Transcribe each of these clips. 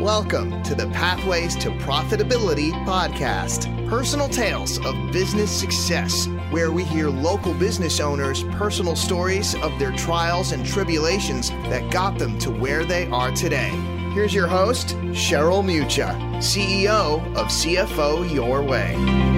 Welcome to the Pathways to Profitability podcast, personal tales of business success, where we hear local business owners' personal stories of their trials and tribulations that got them to where they are today. Here's your host, Cheryl Mucha, CEO of CFO Your Way.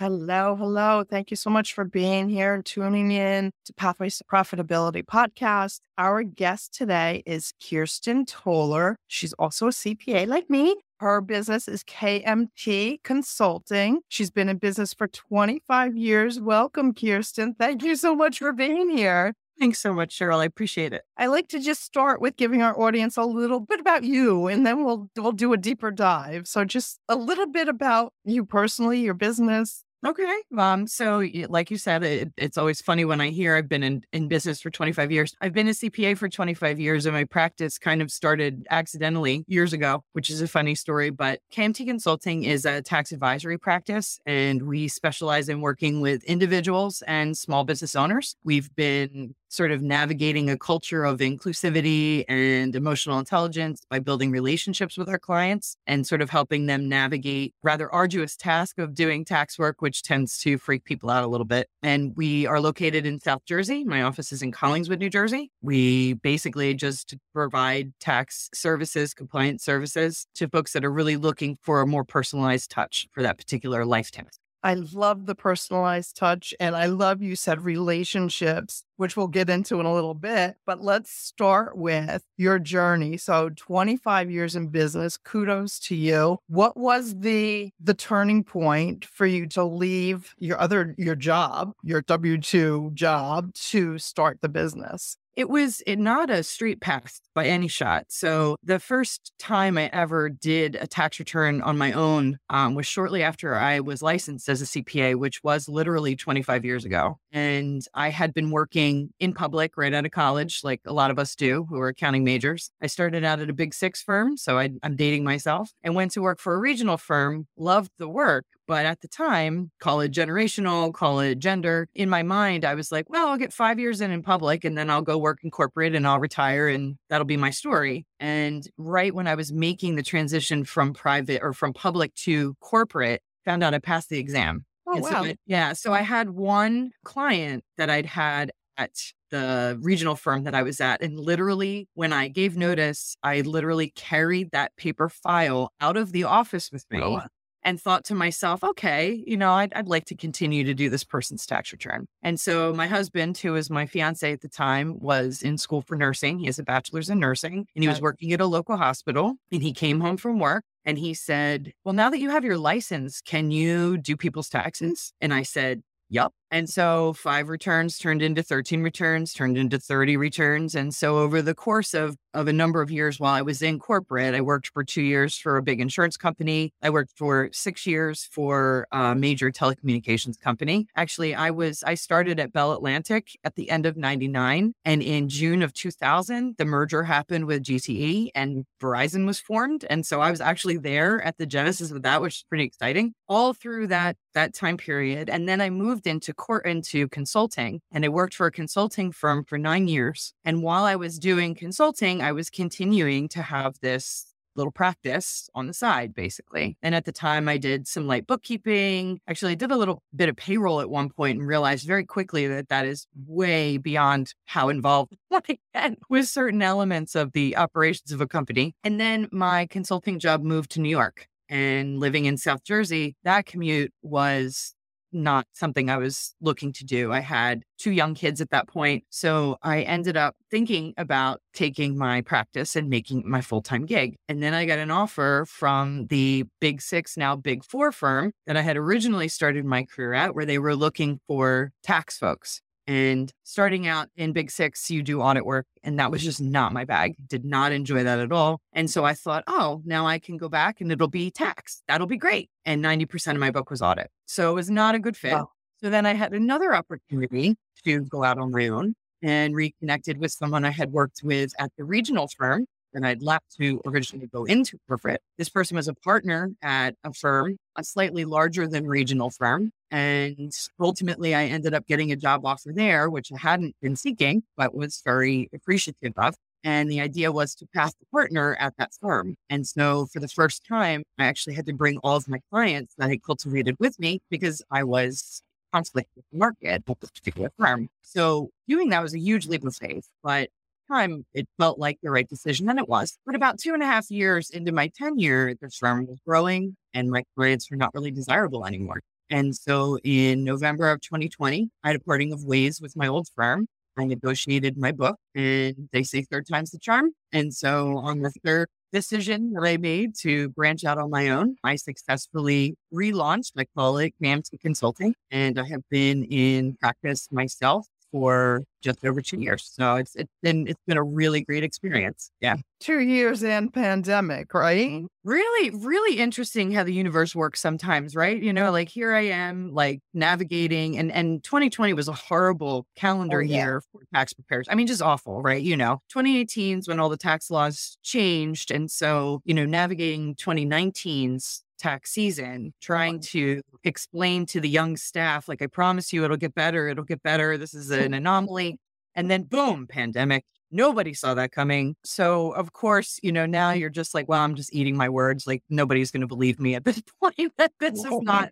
Hello, hello. Thank you so much for being here and tuning in to Pathways to Profitability podcast. Our guest today is Kirsten Toler. She's also a CPA like me. Her business is KMT Consulting. She's been in business for 25 years. Welcome, Kirsten. Thank you so much for being here. Thanks so much, Cheryl. I appreciate it. I like to just start with giving our audience a little bit about you, and then we'll we'll do a deeper dive. So, just a little bit about you personally, your business, Okay. Um, so like you said, it, it's always funny when I hear I've been in, in business for 25 years. I've been a CPA for 25 years and my practice kind of started accidentally years ago, which is a funny story. But KMT Consulting is a tax advisory practice and we specialize in working with individuals and small business owners. We've been sort of navigating a culture of inclusivity and emotional intelligence by building relationships with our clients and sort of helping them navigate rather arduous task of doing tax work which tends to freak people out a little bit. And we are located in south jersey. My office is in collingswood new jersey. We basically just provide tax services compliance services to folks that are really looking for a more personalized touch for that particular life task I love the personalized touch. And I love you said relationships, which we'll get into in a little bit. But let's start with your journey. So 25 years in business. Kudos to you. What was the the turning point for you to leave your other your job, your W2 job to start the business? It was not a street path by any shot. So the first time I ever did a tax return on my own um, was shortly after I was licensed as a CPA, which was literally 25 years ago. And I had been working in public right out of college, like a lot of us do who are accounting majors. I started out at a big six firm, so I, I'm dating myself, and went to work for a regional firm. Loved the work, but at the time, call it generational, call it gender. In my mind, I was like, well, I'll get five years in in public and then I'll go work in corporate and I'll retire and that'll be my story. And right when I was making the transition from private or from public to corporate, found out I passed the exam. Oh, And wow. so I- yeah. So I had one client that I'd had at the regional firm that I was at. And literally, when I gave notice, I literally carried that paper file out of the office with me Oh. And thought to myself, okay, you know, I'd, I'd like to continue to do this person's tax return. And so my husband, who was my fiance at the time, was in school for nursing. He has a bachelor's in nursing and he was working at a local hospital. And he came home from work and he said, Well, now that you have your license, can you do people's taxes? And I said, Yup. And so five returns turned into 13 returns, turned into 30 returns. And so over the course of, of a number of years while I was in corporate, I worked for two years for a big insurance company. I worked for six years for a major telecommunications company. Actually, I was, I started at Bell Atlantic at the end of 99. And in June of 2000, the merger happened with GTE and Verizon was formed. And so I was actually there at the genesis of that, which is pretty exciting all through that, that time period. And then I moved into court into consulting and I worked for a consulting firm for nine years. And while I was doing consulting, I was continuing to have this little practice on the side, basically. And at the time, I did some light bookkeeping. Actually, I did a little bit of payroll at one point and realized very quickly that that is way beyond how involved I get with certain elements of the operations of a company. And then my consulting job moved to New York and living in South Jersey, that commute was not something I was looking to do. I had two young kids at that point. So I ended up thinking about taking my practice and making my full time gig. And then I got an offer from the big six, now big four firm that I had originally started my career at, where they were looking for tax folks. And starting out in Big Six, you do audit work. And that was just not my bag. Did not enjoy that at all. And so I thought, oh, now I can go back and it'll be tax. That'll be great. And 90% of my book was audit. So it was not a good fit. Wow. So then I had another opportunity to go out on my own and reconnected with someone I had worked with at the regional firm and I'd left to originally go into corporate. This person was a partner at a firm, a slightly larger than regional firm. And ultimately, I ended up getting a job offer there, which I hadn't been seeking, but was very appreciative of. And the idea was to pass the partner at that firm. And so for the first time, I actually had to bring all of my clients that I cultivated with me because I was constantly with the market at this particular firm. So doing that was a huge leap of faith. But time it felt like the right decision and it was. But about two and a half years into my tenure the firm was growing and my clients were not really desirable anymore. And so in november of 2020 i had a parting of ways with my old firm. I negotiated my book and they say third time's the charm. And so on the third decision that i made to branch out on my own i successfully relaunched i call it KMT consulting and i have been in practice myself for just over two years. So it's it's been it's been a really great experience. Yeah. Two years and pandemic, right? Mm, really, really interesting how the universe works sometimes, right? You know, like here I am like navigating and and 2020 was a horrible oh, calendar oh, yeah. year for tax preparers. I mean, just awful, right? You know, 2018 is when all the tax laws changed. And so, you know, navigating 2019's tax season, trying oh. to explain to the young staff, like, I promise you it'll get better, it'll get better. This is an anomaly. And then, boom, pandemic. Nobody saw that coming. So, of course, you know, now you're just like, well, I'm just eating my words. Like, nobody's going to believe me at this point that this is not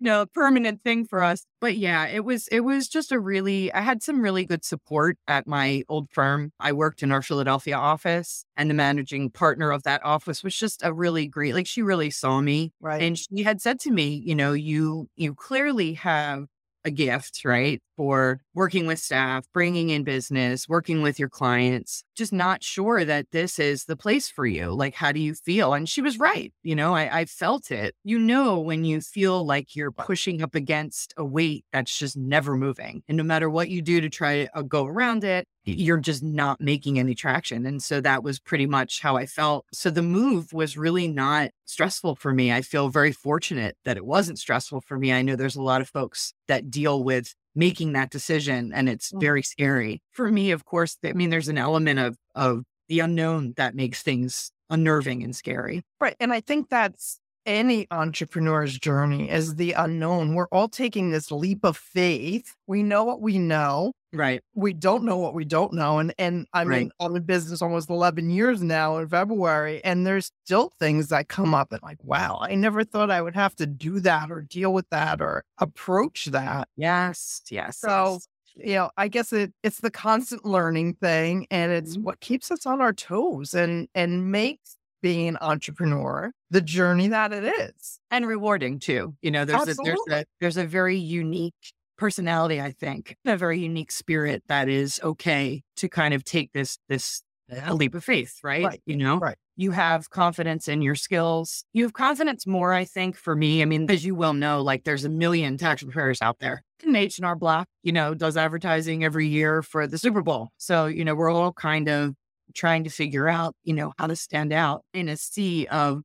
no permanent thing for us. But yeah, it was it was just a really I had some really good support at my old firm. I worked in our Philadelphia office and the managing partner of that office was just a really great like she really saw me. Right. And she had said to me, you know, you you clearly have a gift, right? For working with staff, bringing in business, working with your clients, just not sure that this is the place for you. Like, how do you feel? And she was right. You know, I, I felt it. You know, when you feel like you're pushing up against a weight that's just never moving. And no matter what you do to try to uh, go around it, you're just not making any traction. And so that was pretty much how I felt. So the move was really not stressful for me. I feel very fortunate that it wasn't stressful for me. I know there's a lot of folks that deal with making that decision and it's mm. very scary. For me, of course, I mean, there's an element of, of the unknown that makes things unnerving and scary. Right. And I think that's any entrepreneur's journey is the unknown. We're all taking this leap of faith. We know what we know. Right. We don't know what we don't know. And and I right. mean, I'm in business almost 11 years now in February, and there's still things that come up and like, wow, I never thought I would have to do that or deal with that or approach that. Yes. Yes. So yes you know, I guess it it's the constant learning thing and it's mm-hmm. what keeps us on our toes and and makes being an entrepreneur, the journey that it is. And rewarding too. You know, there's a, there's a there's a very unique personality, I think, a very unique spirit that is okay to kind of take this this a leap of faith, right? right? You know, right. you have confidence in your skills. You have confidence more, I think, for me. I mean, as you well know, like there's a million tax preparers out there. And H&R Block, you know, does advertising every year for the Super Bowl. So, you know, we're all kind of trying to figure out, you know, how to stand out in a sea of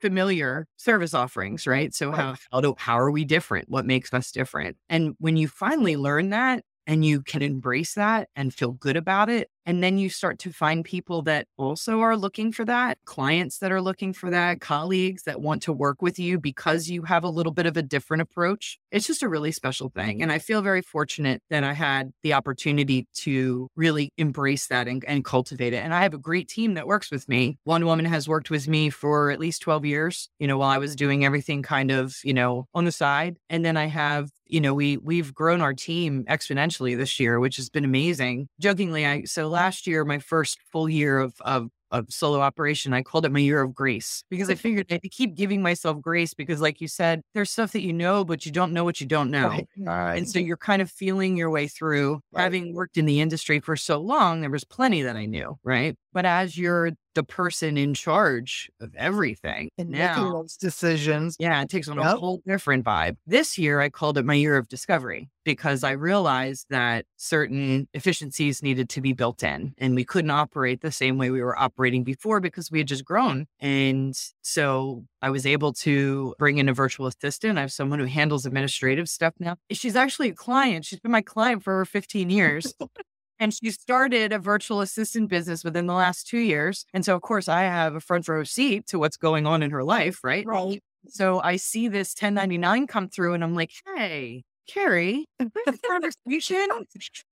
familiar service offerings, right? So right. how how do how are we different? What makes us different? And when you finally learn that and you can embrace that and feel good about it, and then you start to find people that also are looking for that, clients that are looking for that, colleagues that want to work with you because you have a little bit of a different approach. It's just a really special thing. And I feel very fortunate that I had the opportunity to really embrace that and, and cultivate it. And I have a great team that works with me. One woman has worked with me for at least 12 years, you know, while I was doing everything kind of, you know, on the side. And then I have you know we we've grown our team exponentially this year which has been amazing jokingly i so last year, my first full year of, of of solo operation, I called it my year of grace because I figured I keep giving myself grace because, like you said, there's stuff that you know, but you don't know what you don't know. Right. Right. And so you're kind of feeling your way through. Right. Having worked in the industry for so long, there was plenty that I knew, right? But as you're the person in charge of everything. And now, making those decisions. Yeah, it takes on yep. a whole different vibe. This year, I called it my year of discovery because I realized that certain efficiencies needed to be built in and we couldn't operate the same way we were operating before because we had just grown. And so I was able to bring in a virtual assistant. I have someone who handles administrative stuff now. She's actually a client. She's been my client for over 15 years. And she started a virtual assistant business within the last two years. And so, of course, I have a front row seat to what's going on in her life, right? Right. So I see this 1099 come through and I'm like, hey, Carrie, conversation.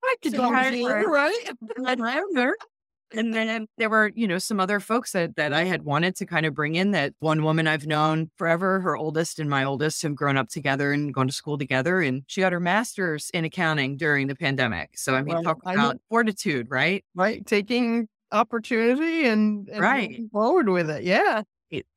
I could go right? And then there were, you know, some other folks that, that I had wanted to kind of bring in that one woman I've known forever, her oldest and my oldest have grown up together and gone to school together. And she got her master's in accounting during the pandemic. So, I mean, Well, talk about fortitude, right? right. Taking opportunity and, and Right. forward with it. Yeah.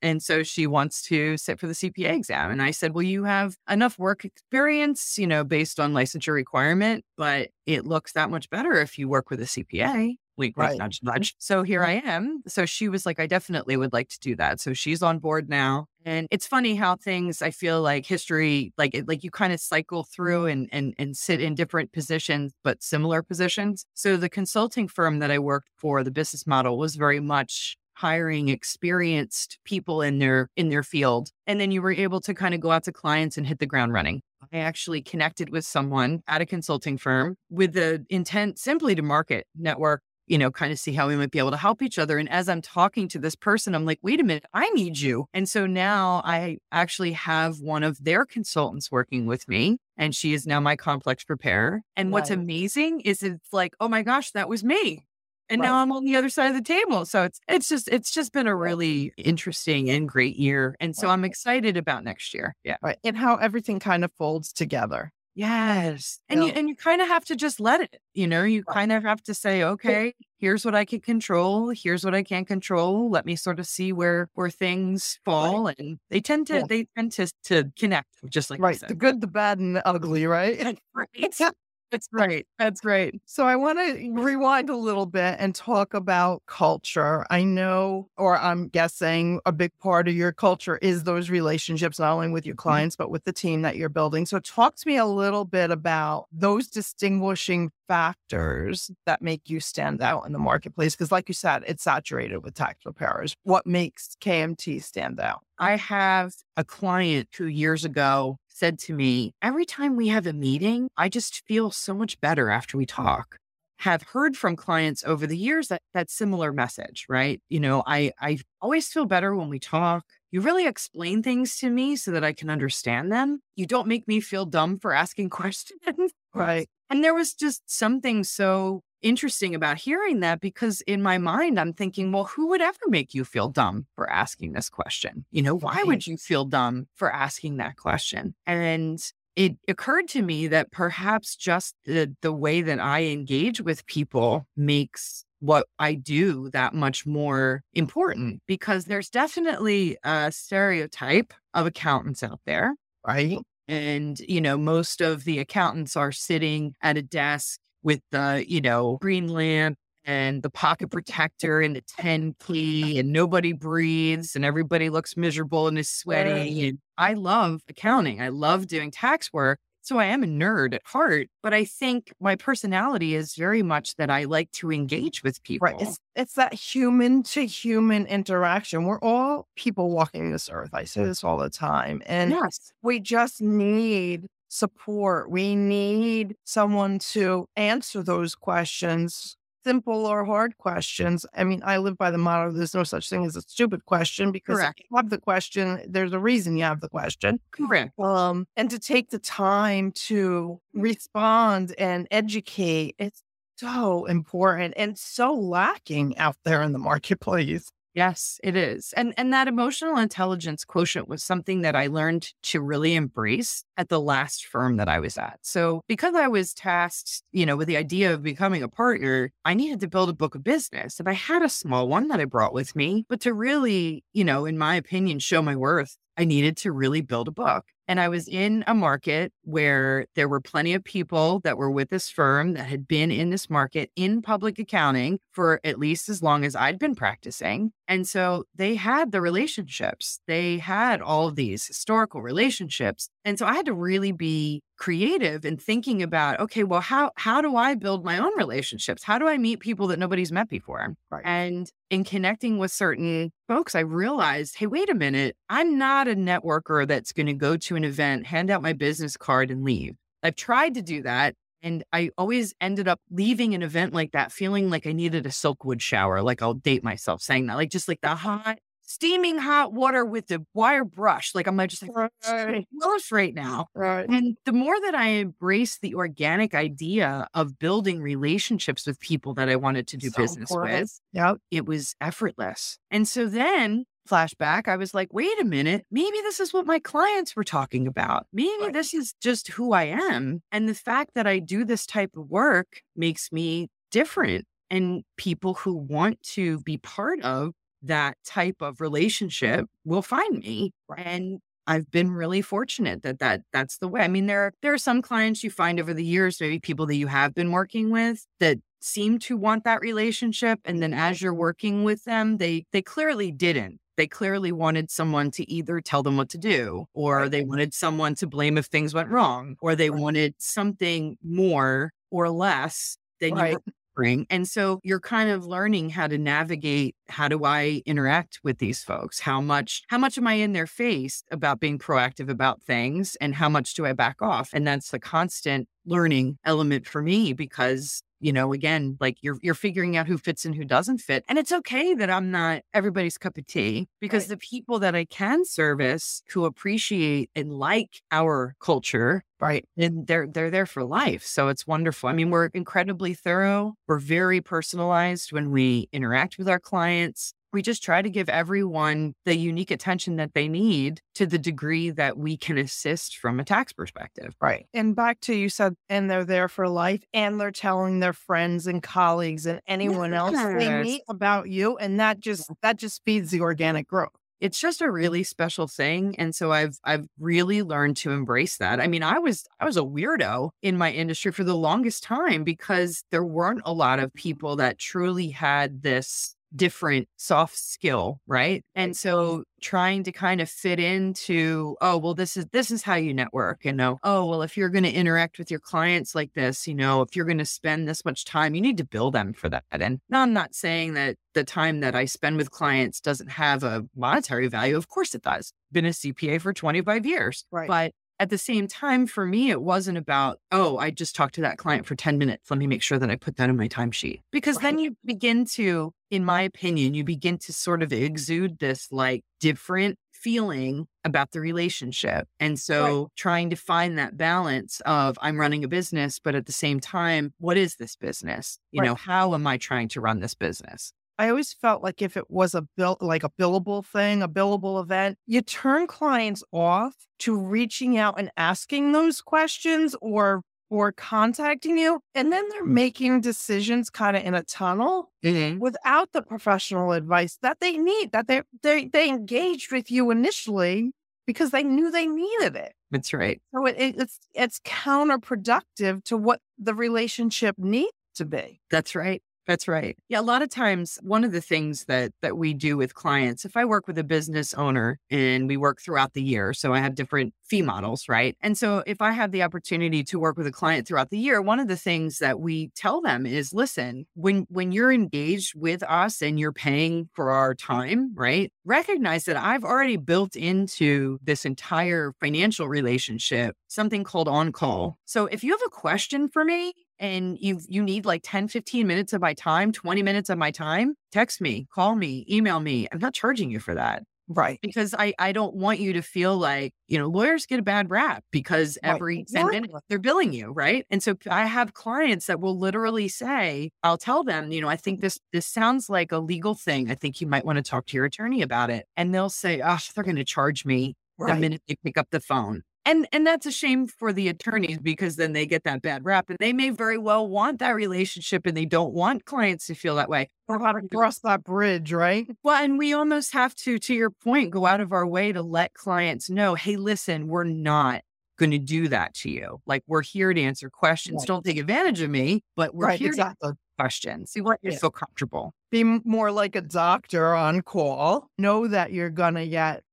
And so she wants to sit for the CPA exam. And I said, Well, you have enough work experience, you know, based on licensure requirement, but it looks that much better if you work with a CPA. Wink, Right. nudge, nudge. Mm-hmm. So here mm-hmm. I am. So she was like, I definitely would like to do that. So she's on board now. And it's funny how things I feel like history, like it, like you kind of cycle through and and and sit in different positions, but similar positions. So the consulting firm that I worked for, the business model was very much hiring experienced people in their in their field and then you were able to kind of go out to clients and hit the ground running i actually connected with someone at a consulting firm with the intent simply to market network you know kind of see how we might be able to help each other and as i'm talking to this person i'm like wait a minute i need you and so now i actually have one of their consultants working with me and she is now my complex preparer and what's Right. amazing is it's like oh my gosh that was me and Right. now I'm on the other side of the table. So it's it's just it's just been a really interesting and great year. And so I'm excited about next year. Yeah. Right. And how everything kind of folds together. Yes. And you and you kind of have to just let it. You know, you Right. kind of have to say, okay, here's what I can control, here's what I can't control. Let me sort of see where where things fall. And they tend to Yeah. they tend to to connect, just like right. The good, the bad, and the ugly, right? Right. That's right. That's right. So I want to rewind a little bit and talk about culture. I know, or I'm guessing, a big part of your culture is those relationships, not only with your mm-hmm. clients, but with the team that you're building. So talk to me a little bit about those distinguishing factors that make you stand out in the marketplace. Because, like you said, it's saturated with tax preparers. What makes KMT stand out? I have a client who years ago said to me, Every time we have a meeting, I just feel so much better after we talk. Have heard from clients over the years that that similar message, right? You know, I I always feel better when we talk. You really explain things to me so that I can understand them. You don't make me feel dumb for asking questions. Right. And there was just something so interesting about hearing that because in my mind, I'm thinking, well, who would ever make you feel dumb for asking this question? You know, why would you feel dumb for asking that question? And it occurred to me that perhaps just the, the way that I engage with people makes what I do that much more important because there's definitely a stereotype of accountants out there. Right. And, you know, most of the accountants are sitting at a desk with the, you know, green lamp and the pocket protector and the 10 key and nobody breathes and everybody looks miserable and is sweaty. And I love accounting. I love doing tax work. So I am a nerd at heart, but I think my personality is very much that I like to engage with people. Right. It's it's that human to human interaction. We're all people walking this earth. I say this all the time. And yes. we just need support. We need someone to answer those questions, simple or hard questions. I mean, I live by the motto there's no such thing as a stupid question because Correct. if you have the question, there's a reason you have the question. Correct. Um, and to take the time to respond and educate, it's so important and so lacking out there in the marketplace. Yes, it is. And and that emotional intelligence quotient was something that I learned to really embrace at the last firm that I was at. So, because I was tasked, you know, with the idea of becoming a partner, I needed to build a book of business. And I had a small one that I brought with me, but to really, you know, in my opinion, show my worth, I needed to really build a book. And I was in a market where there were plenty of people that were with this firm that had been in this market in public accounting for at least as long as I'd been practicing. And so they had the relationships, they had all of these historical relationships. And so I had to really be creative in thinking about okay well how how do i build my own relationships? How do i meet people that nobody's met before? Right. and in connecting with certain folks i realized hey wait a minute. I'm not a networker that's going to go to an event hand out my business card and leave. I've tried to do that and i always ended up leaving an event like that feeling like i needed a silkwood shower like i'll date myself saying that like just like the hot steaming hot water with the wire brush. Like I'm just like, Right. gross right now. Right. And the more that I embraced the organic idea of building relationships with people that I wanted to do So business important. with, Yep. it was effortless. And so then flashback, I was like, wait a minute, maybe this is what my clients were talking about. Maybe Right. this is just who I am. And the fact that I do this type of work makes me different. And people who want to be part of that type of relationship will find me. And I've been really fortunate that, that that's the way. I mean, there are, there are some clients you find over the years, maybe people that you have been working with that seem to want that relationship. And then as you're working with them, they they clearly didn't. They clearly wanted someone to either tell them what to do, or they wanted someone to blame if things went wrong, or they wanted something more or less than Right. you were offering. And so you're kind of learning how to navigate how do I interact with these folks? How much how much am I in their face about being proactive about things and how much do I back off? And that's the constant learning element for me because you know again like you're you're figuring out who fits and who doesn't fit and it's okay that i'm not everybody's cup of tea because Right. the people that i can service who appreciate and like our culture Right. and they're they're there for life so it's wonderful i mean we're incredibly thorough we're very personalized when we interact with our clients we just try to give everyone the unique attention that they need to the degree that we can assist from a tax perspective Right. And back to you said, and they're there for life and they're telling their friends and colleagues and anyone else they meet about you. And that just, that just feeds the organic growth. it's just a really special thing and so i've i've really learned to embrace that i mean i was i was a weirdo in my industry for the longest time because there weren't a lot of people that truly had this different soft skill right? And mm-hmm. so trying to kind of fit into oh well this is this is how you network and know? Oh well if you're going to interact with your clients like this you know if you're going to spend this much time you need to bill them for that. And i'm not saying that the time that i spend with clients doesn't have a monetary value. Of course it does. Been a cpa for 25 years. Right. but at the same time, for me, it wasn't about, oh, I just talked to that client for 10 minutes. Let me make sure that I put that in my timesheet. Because then you begin to, in my opinion, you begin to sort of exude this like different feeling about the relationship. And so trying to find that balance of I'm running a business, but at the same time, what is this business? You Right. know, how am I trying to run this business? I always felt like if it was a bill, like a billable thing, a billable event, you turn clients off to reaching out and asking those questions or or contacting you, and then they're mm. making decisions kind of in a tunnel mm-hmm. without the professional advice that they need. That they they they engaged with you initially because they knew they needed it. That's right. So it, it's it's counterproductive to what the relationship needs to be. That's right. That's right. Yeah, a lot of times one of the things that that we do with clients, if I work with a business owner and we work throughout the year, so I have different fee models, right? And so if I have the opportunity to work with a client throughout the year, one of the things that we tell them is listen, when when you're engaged with us and you're paying for our time, right? Recognize that I've already built into this entire financial relationship something called on call. So if you have a question for me, and you you need like 10 15 minutes of my time 20 minutes of my time text me call me email me. I'm not charging you for that Right. because i i don't want you to feel like you know lawyers get a bad rap because Right, every 10 minutes they're billing you right? And so i have clients that will literally say i'll tell them you know i think this this sounds like a legal thing. I think you might want to talk to your attorney about it. And they'll say oh they're going to charge me the minute they pick up the phone. And and that's a shame for the attorneys because then they get that bad rap and they may very well want that relationship and they don't want clients to feel that way. Or how to cross that bridge, right? Well, and we almost have to, to your point, go out of our way to let clients know, hey, listen, we're not going to do that to you. Like we're here to answer questions. Right. Don't take advantage of me, but we're right, here to exactly. answer questions. see what you to Yeah. feel comfortable. Be more like a doctor on call. Know that you're going to get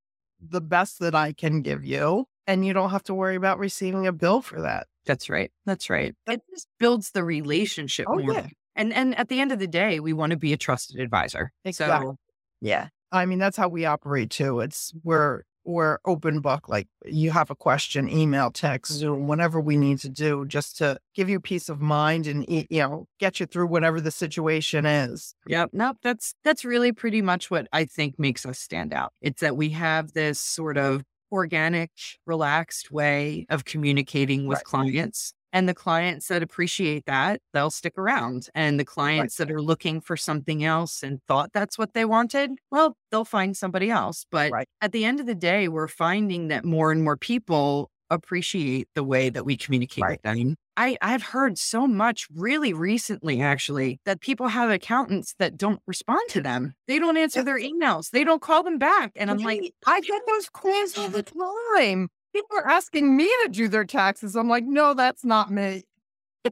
the best that I can give you, and you don't have to worry about receiving a bill for that. That's right. That's right. It just builds the relationship Oh, more. yeah. And and at the end of the day, we want to be a trusted advisor. Exactly. So Yeah. I mean, that's how we operate too. It's we're we're open book. Like you have a question, email, text, Zoom, whatever we need to do just to give you peace of mind and you know get you through whatever the situation is. Yep. Nope. That's that's really pretty much what I think makes us stand out. It's that we have this sort of organic, relaxed way of communicating with right. clients. And the clients that appreciate that, they'll stick around. And the clients right. that are looking for something else and thought that's what they wanted, well, they'll find somebody else. But right. at the end of the day, we're finding that more and more people appreciate the way that we communicate right. with them. I, I've heard so much really recently, actually, that people have accountants that don't respond to them. They don't answer their emails. They don't call them back. And I'm like, I get those calls all the time. People are asking me to do their taxes. I'm like, no, that's not me.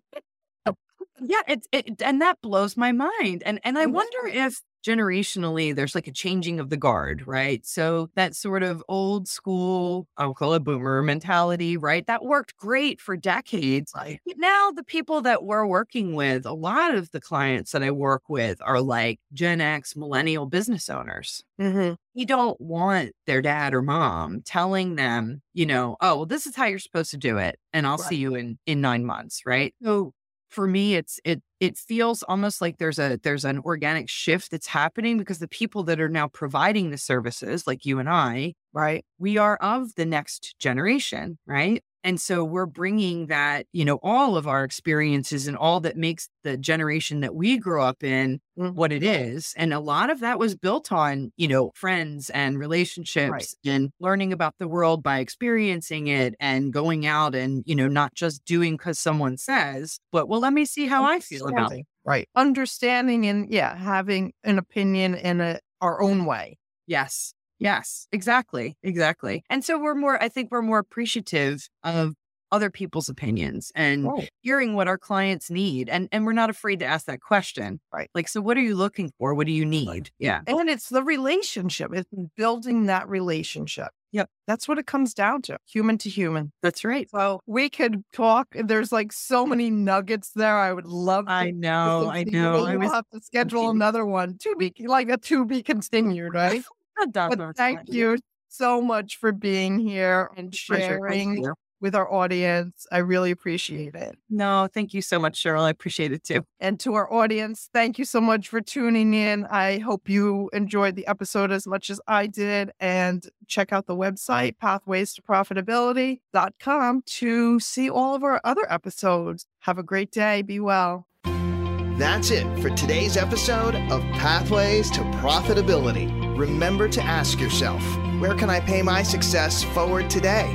yeah, it's it, and that blows my mind. And and I wonder if generationally there's like a changing of the guard, right? So that sort of old school, I'll call it boomer mentality, right? That worked great for decades. But now the people that we're working with, a lot of the clients that I work with are like Gen X millennial business owners. Mm-hmm. You don't want their dad or mom telling them, you know, oh, well, this is how you're supposed to do it. And I'll right. see you in in nine months, right? So for me it's it it feels almost like there's a there's an organic shift that's happening because the people that are now providing the services like you and I right we are of the next generation right and so we're bringing that, you know, all of our experiences and all that makes the generation that we grew up in mm-hmm. what it is. And a lot of that was built on, you know, friends and relationships right. and learning about the world by experiencing it and going out and, you know, not just doing because someone says, but well, let me see how I feel about it. Right. Understanding and, yeah, having an opinion in a, our own way. Yes. Yes, exactly. Exactly. And so we're more, I think we're more appreciative of other people's opinions and oh. hearing what our clients need. And and we're not afraid to ask that question. Right. Like, so what are you looking for? What do you need? Right. Yeah. And it's the relationship. It's building that relationship. Yep. That's what it comes down to, human to human. That's right. So we could talk. There's like so many nuggets there. I would love to. I know. I know. We'll I was, have to schedule another one to be like a to be continued, right? But thank you so much for being here and sharing with our audience. I really appreciate it. No, thank you so much, Cheryl. I appreciate it too. And to our audience, thank you so much for tuning in. I hope you enjoyed the episode as much as I did. And check out the website, pathways to profitability.com, to see all of our other episodes. Have a great day. Be well. That's it for today's episode of Pathways to Profitability. Remember to ask yourself, where can I pay my success forward today?